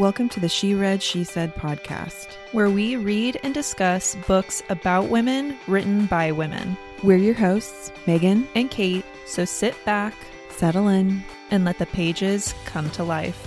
Welcome to the She Read, She Said podcast. where we read and discuss books about women written by women. We're your hosts, Megan, And Kate, so sit back settle in. and let the pages come to life.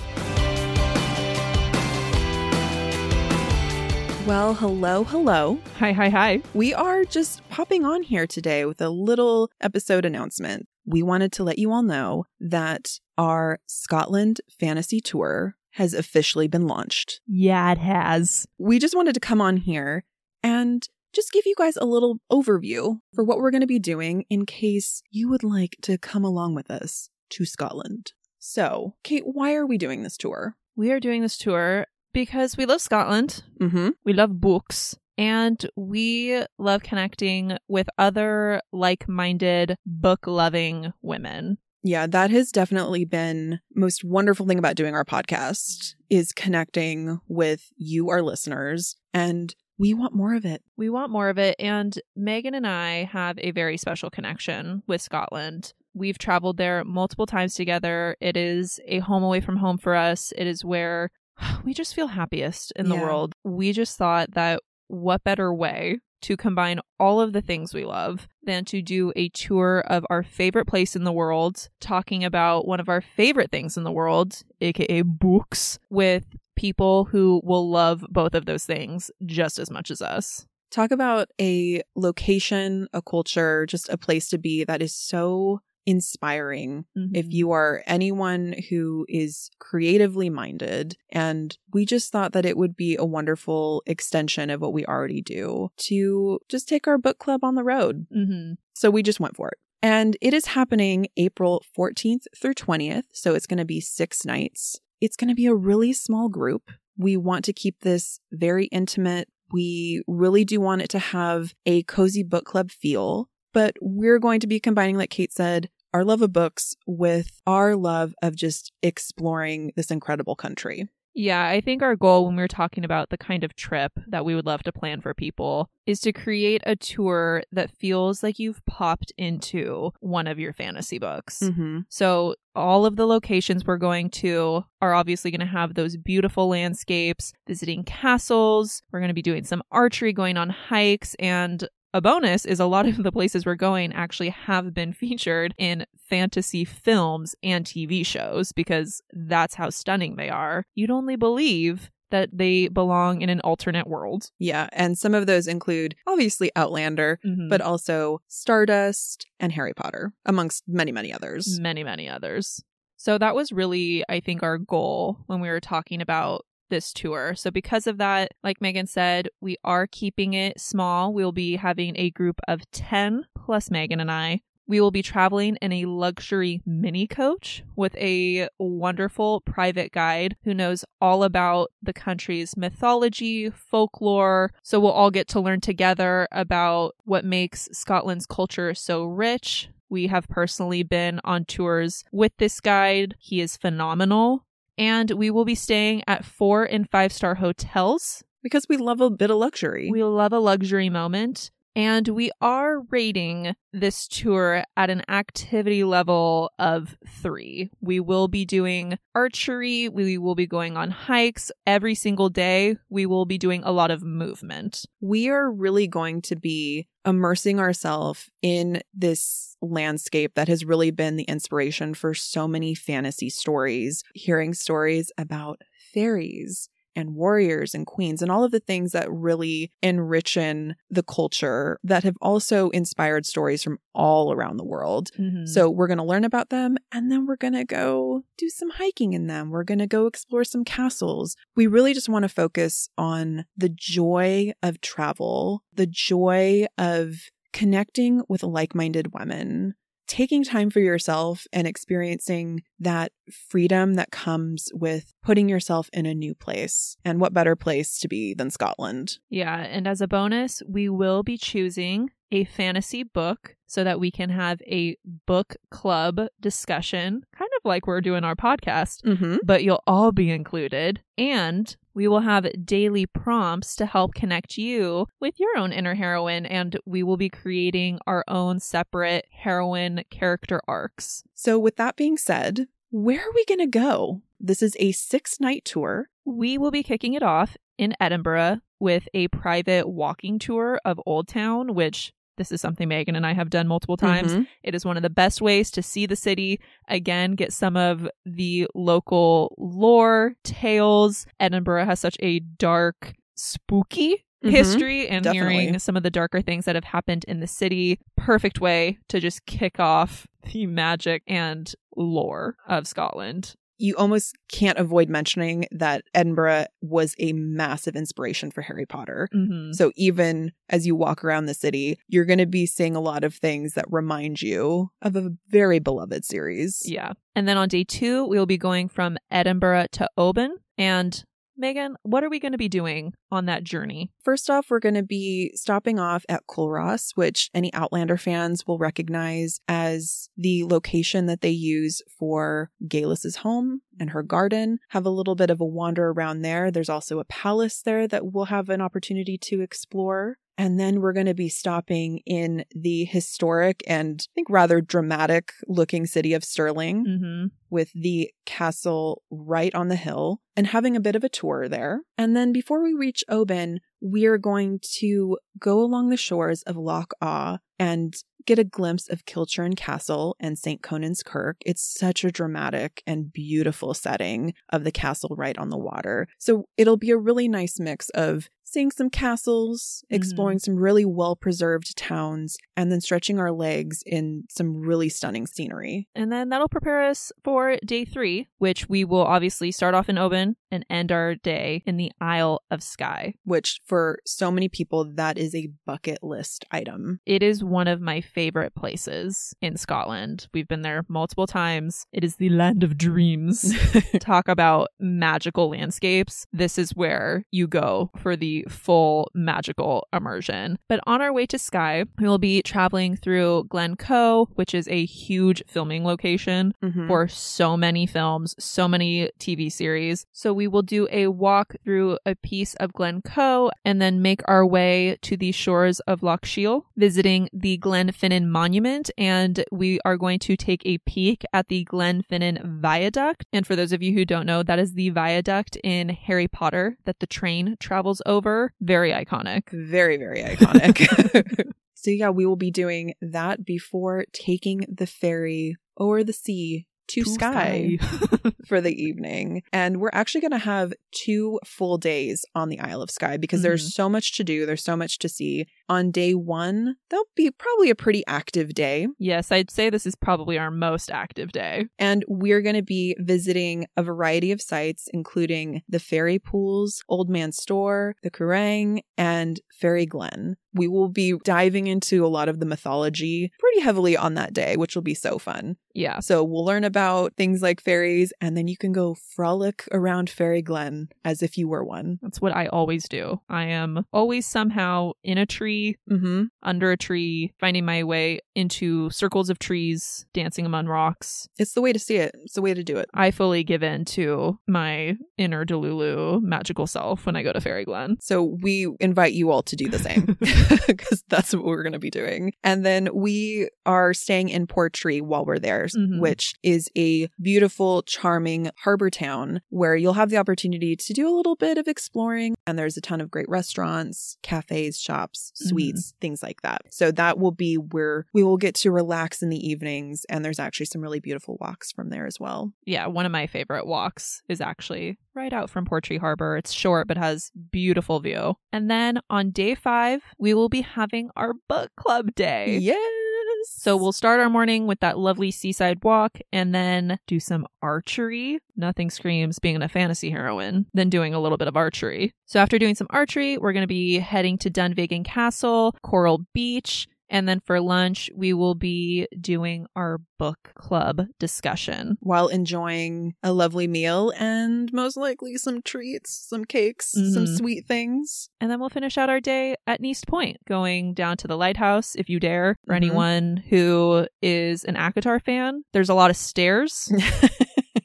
Well, hello, hello. Hi, hi, hi. We are just popping on here today with a little episode announcement. We wanted to let you all know that our Scotland fantasy tour has officially been launched. Yeah, it has. We just wanted to come on here and just give you guys a little overview for what we're going to be doing in case you would like to come along with us to Scotland. So, Kate, why are we doing this tour? We are doing this tour because we love Scotland, Mm-hmm. we love books, and we love connecting with other like minded, book loving women. Yeah, that has definitely been most wonderful thing about doing our podcast is connecting with you, our listeners, and we want more of it. We want more of it. And Megan and I have a very special connection with Scotland. We've traveled there multiple times together. It is a home away from home for us. It is where we just feel happiest in the Yeah. world. We just thought that what better way to combine all of the things we love than to do a tour of our favorite place in the world, talking about one of our favorite things in the world, aka books, with people who will love both of those things just as much as us. Talk about a location, a culture, just a place to be that is so inspiring if you are anyone who is creatively minded. And we just thought that it would be a wonderful extension of what we already do to just take our book club on the road. hmm So we just went for it. And it is happening April 14th through 20th. So it's going to be six nights. It's going to be a really small group. We want to keep this very intimate. We really do want it to have a cozy book club feel, but we're going to be combining, like Kate said, our love of books with our love of just exploring this incredible country. Yeah, I think our goal when we were talking about the kind of trip that we would love to plan for people is to create a tour that feels like you've popped into one of your fantasy books. Mm-hmm. So, all of the locations we're going to are obviously going to have those beautiful landscapes, visiting castles. We're going to be doing some archery, going on hikes, and a bonus is a lot of the places we're going actually have been featured in fantasy films and TV shows because that's how stunning they are. You'd only believe that they belong in an alternate world. Yeah. And some of those include obviously Outlander, Mm-hmm. but also Stardust and Harry Potter, amongst many, many others. many, many others. So that was really, I think, our goal when we were talking about this tour. So, because of that, like Megan said, we are keeping it small. We'll be having a group of 10 plus Megan and I. We will be traveling in a luxury mini coach with a wonderful private guide who knows all about the country's mythology, folklore. So we'll all get to learn together about what makes Scotland's culture so rich. We have personally been on tours with this guide. He is phenomenal. And we will be staying at four and five star hotels Because we love a bit of luxury. we love a luxury moment. And we are rating this tour at an activity level of three. We will be doing archery. We will be going on hikes every single day. We will be doing a lot of movement. we are really going to be immersing ourselves in this landscape that has really been the inspiration for so many fantasy stories, hearing stories about fairies and warriors and queens and all of the things that really enrichen the culture that have also inspired stories from all around the world. So So we're going to learn about them and then we're going to go do some hiking in them. We're going to go explore some castles. We really just want to focus on the joy of travel, the joy of connecting with like-minded women, taking time for yourself and experiencing that freedom that comes with putting yourself in a new place. And what better place to be than Scotland? Yeah, and as a bonus, we will be choosing a fantasy book so that we can have a book club discussion, kind of like we're doing our podcast, Mm-hmm. but you'll all be included. And we will have daily prompts to help connect you with your own inner heroine, and we will be creating our own separate heroine character arcs. So, with that being said, where are we going to go? This is a six night tour. We will be kicking it off in Edinburgh with a private walking tour of Old Town, which this is something Megan and I have done multiple times. Mhm. It is one of the best ways to see the city. Again, get some of the local lore, tales. Edinburgh has such a dark, spooky Mhm. history, and Definitely. hearing some of the darker things that have happened in the city. Perfect way to just kick off the magic and lore of Scotland. You almost can't avoid mentioning that Edinburgh was a massive inspiration for Harry Potter. hmm So even as you walk around the city, you're going to be seeing a lot of things that remind you of a very beloved series. Yeah. And then on day two, we will be going from Edinburgh to Oban. And Megan, what are we going to be doing on that journey? First off, we're going to be stopping off at Culross, which any Outlander fans will recognize as the location that they use for Geillis's home and her garden. Have a little bit of a wander around there. There's also a palace there that we'll have an opportunity to explore. And then we're going to be stopping in the historic and I think rather dramatic looking city of Stirling Mm-hmm. with the castle right on the hill and having a bit of a tour there. And then before we reach Oban, we are going to go along the shores of Loch Awe and get a glimpse of Kilchurn Castle and St. Conan's Kirk. It's such a dramatic and beautiful setting of the castle right on the water. So it'll be a really nice mix of seeing some castles, exploring mm-hmm. some really well preserved towns, and then stretching our legs in some really stunning scenery. And then that'll prepare us for day three, which we will obviously start off in Oban and end our day in the Isle of Skye. which for so many people that is a bucket list item. It is one of my favorite places in Scotland. We've been there multiple times. It is the land of dreams. Talk about magical landscapes. This is where you go for the full magical immersion. But on our way to Skye, we will be traveling through Glencoe, which is a huge filming location Mhm. for so many films, so many TV series. So we will do a walk through a piece of Glencoe and then make our way to the shores of Loch Shiel, visiting the Glenfinnan Monument. And we are going to take a peek at the Glenfinnan Viaduct. And for those of you who don't know, that is the viaduct in Harry Potter that the train travels over. Very iconic. very, very iconic. so, yeah, we will be doing that before taking the ferry over the sea to, Skye for the evening. And we're actually going to have two full days on the Isle of Skye because there's mm-hmm. so much to do, there's so much to see. On day one, that'll be probably a pretty active day. Yes, I'd say this is probably our most active day. And we're going to be visiting a variety of sites, including the Fairy Pools, Old Man Storr, the Quiraing, and Fairy Glen. We will be diving into a lot of the mythology pretty heavily on that day, which will be so fun. Yeah. So we'll learn about things like fairies, and then you can go frolic around Fairy Glen as if you were one. That's what I always do. I am always somehow in a tree, Mm-hmm. under a tree, finding my way into circles of trees, dancing among rocks. It's the way to see it. It's the way to do it. I fully give in to my inner Delulu magical self when I go to Fairy Glen. So we invite you all to do the same because that's what we're going to be doing. And then we are staying in Portree while we're there, Mhm. which is a beautiful, charming harbor town where you'll have the opportunity to do a little bit of exploring. And there's a ton of great restaurants, cafes, shops, Mm-hmm. suites, things like that. So that will be where we will get to relax in the evenings. And there's actually some really beautiful walks from there as well. Yeah, one of my favorite walks is actually right out from Portree Harbor. It's short but has beautiful view. And then on day 5, we will be having our book club day. Yes. So we'll start our morning with that lovely seaside walk and then do some archery. Nothing screams being a fantasy heroine than doing a little bit of archery. So after doing some archery, we're going to be heading to Dunvegan Castle, Coral Beach, and then for lunch, we will be doing our book club discussion. while enjoying a lovely meal and most likely some treats, some cakes, some Mhm. sweet things. And then we'll finish out our day at Neist Point, going down to the lighthouse if you dare. For Mhm. anyone who is an ACOTAR fan, there's a lot of stairs.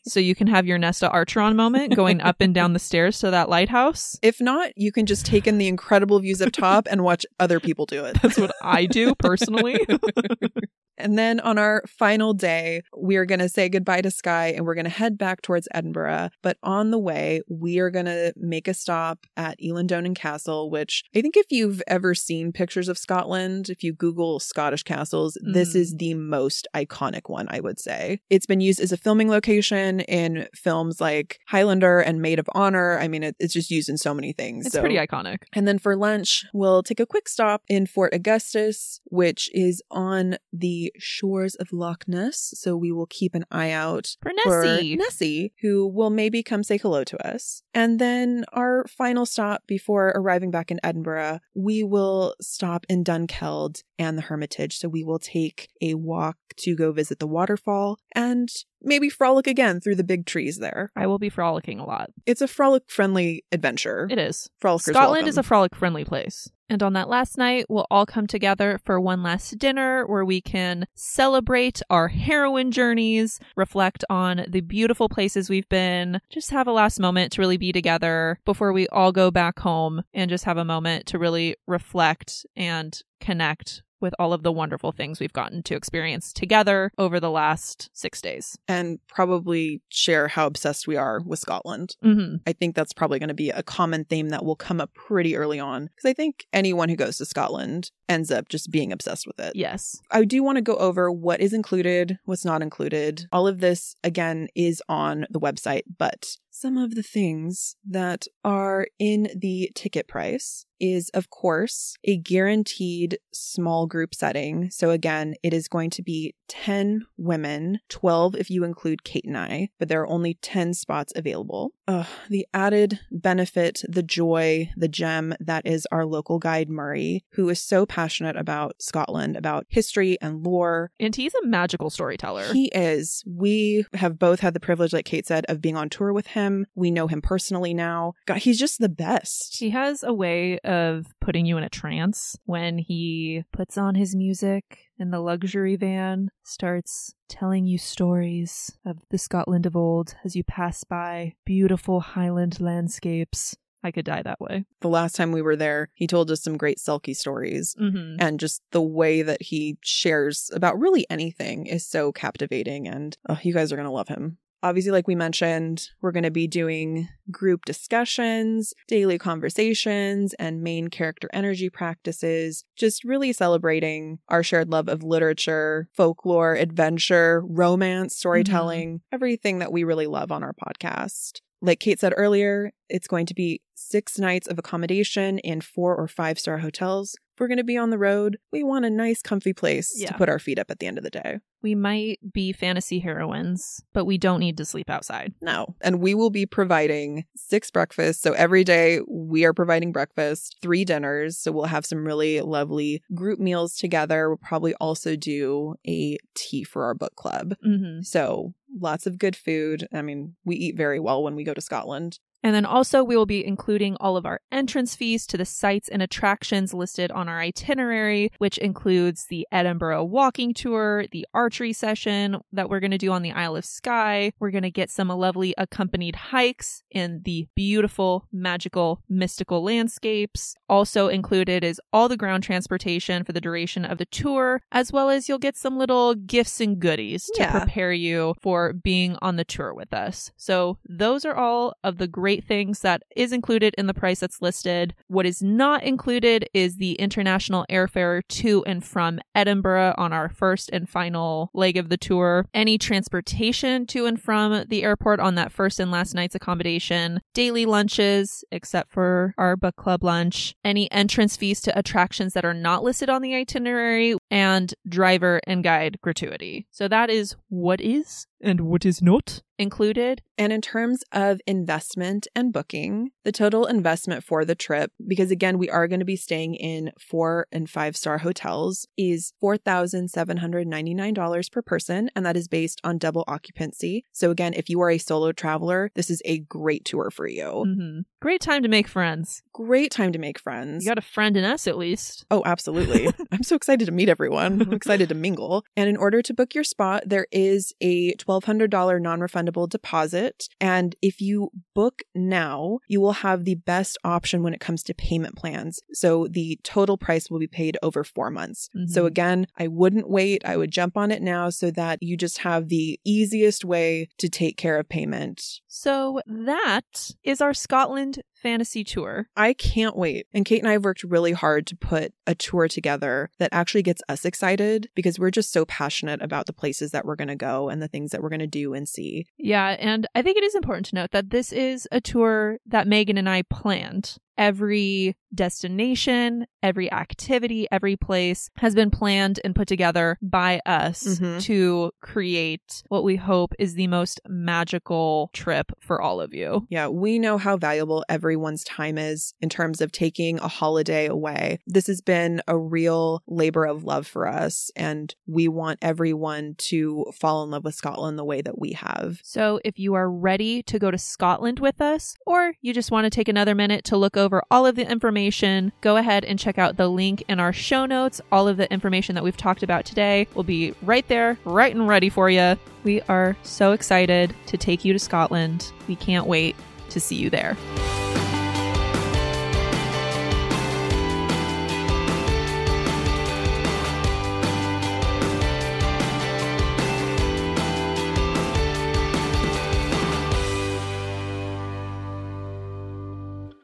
so you can have your Nesta Archeron moment going up and down the stairs to that lighthouse. if not, you can just take in the incredible views up top and watch other people do it. That's what I do personally. And then on our final day, we are going to say goodbye to Skye and we're going to head back towards Edinburgh. But on the way, we are going to make a stop at Eilean Donan Castle, which I think if you've ever seen pictures of Scotland, if you Google Scottish castles, this Mhm. is the most iconic one, I would say. It's been used as a filming location in films like Highlander and Maid of Honor. I mean, it, it's just used in so many things. It's so- pretty iconic. and then for lunch, we'll take a quick stop in Fort Augustus, which is on the shores of Loch Ness. So we will keep an eye out For for Nessie. Nessie, who will maybe come say hello to us. And then our final stop before arriving back in Edinburgh, we will stop in Dunkeld and the Hermitage. So we will take a walk to go visit the waterfall and maybe frolic again through the big trees there. I will be frolicking a lot. It's a frolic friendly adventure. It is. Frolickers Scotland is a frolic friendly place. And on that last night, we'll all come together for one last dinner where we can celebrate our heroine journeys, reflect on the beautiful places we've been, just have a last moment to really be together before we all go back home and just have a moment to really reflect and connect with all of the wonderful things we've gotten to experience together over the last six days. and probably share how obsessed we are with Scotland. hmm I think that's probably going to be a common theme that will come up pretty early on because I think anyone who goes to Scotland ends up just being obsessed with it. Yes. I do want to go over what is included, what's not included. All of this, again, is on the website, but some of the things that are in the ticket price is, of course, a guaranteed small group setting. So, again, it is going to be 10 women, 12 if you include Kate and I, but there are only 10 spots available. Ugh, the added benefit, the joy, the gem that is our local guide, Murray, who is so passionate about Scotland, about history and lore. And he's a magical storyteller. He is. We have both had the privilege, like Kate said, of being on tour with him. We know him personally now. God, he's just the best. He has a way of putting you in a trance when he puts on his music in the luxury van, starts telling you stories of the Scotland of old as you pass by beautiful highland landscapes. I could die that way. The last time we were there, he told us some great Selkie stories. Mm-hmm. And just the way that he shares about really anything is so captivating. And oh, you guys are going to love him. Obviously, like we mentioned, we're going to be doing group discussions, daily conversations, and main character energy practices, just really celebrating our shared love of literature, folklore, adventure, romance, storytelling, mm-hmm. everything that we really love on our podcast. Like Kate said earlier, it's going to be six nights of accommodation in four or five star hotels. If we're going to be on the road, we want a nice, comfy place Yeah. to put our feet up at the end of the day. We might be fantasy heroines, but we don't need to sleep outside. No. And we will be providing six breakfasts. So every day we are providing breakfast, three dinners. So we'll have some really lovely group meals together. We'll probably also do a tea for our book club. Mm-hmm. So lots of good food. I mean, we eat very well when we go to Scotland. And then also, we will be including all of our entrance fees to the sites and attractions listed on our itinerary, which includes the Edinburgh walking tour, the archery session that we're going to do on the Isle of Skye. We're going to get some lovely accompanied hikes in the beautiful, magical, mystical landscapes. Also included is all the ground transportation for the duration of the tour, as well as you'll get some little gifts and goodies to Yeah. prepare you for being on the tour with us. So, those are all of the great things that is included in the price that's listed. What is not included is the international airfare to and from Edinburgh on our first and final leg of the tour, any transportation to and from the airport on that first and last night's accommodation, daily lunches, except for our book club lunch, any entrance fees to attractions that are not listed on the itinerary, and driver and guide gratuity. So that is what is and what is not included. And in terms of investment and booking, the total investment for the trip, because again, we are going to be staying in four and five star hotels, is $4,799 per person. And that is based on double occupancy. So again, if you are a solo traveler, this is a great tour for you. Mhm. Great time to make friends. Great time to make friends. You got a friend in us at least. Oh, absolutely. I'm so excited to meet everyone. I'm excited to mingle. And in order to book your spot, there is a $1,200 non refundable deposit. And if you book now, you will have the best option when it comes to payment plans. So the total price will be paid over four months. Mhm. So again, I wouldn't wait. I would jump on it now so that you just have the easiest way to take care of payment. So that is our Scotland fantasy tour. I can't wait. And Kate and I have worked really hard to put a tour together that actually gets us excited because we're just so passionate about the places that we're going to go and the things that we're going to do and see. Yeah, and I think it is important to note that this is a tour that Megan and I planned. Every destination, every activity, every place has been planned and put together by us Mhm. to create what we hope is the most magical trip for all of you. Yeah, we know how valuable everyone's time is in terms of taking a holiday away. This has been a real labor of love for us, and we want everyone to fall in love with Scotland the way that we have. So, if you are ready to go to Scotland with us, or you just want to take another minute to look over all of the information, go ahead and check out the link in our show notes. All of the information that we've talked about today will be right there, right and ready for you. We are so excited to take you to Scotland. We can't wait to see you there.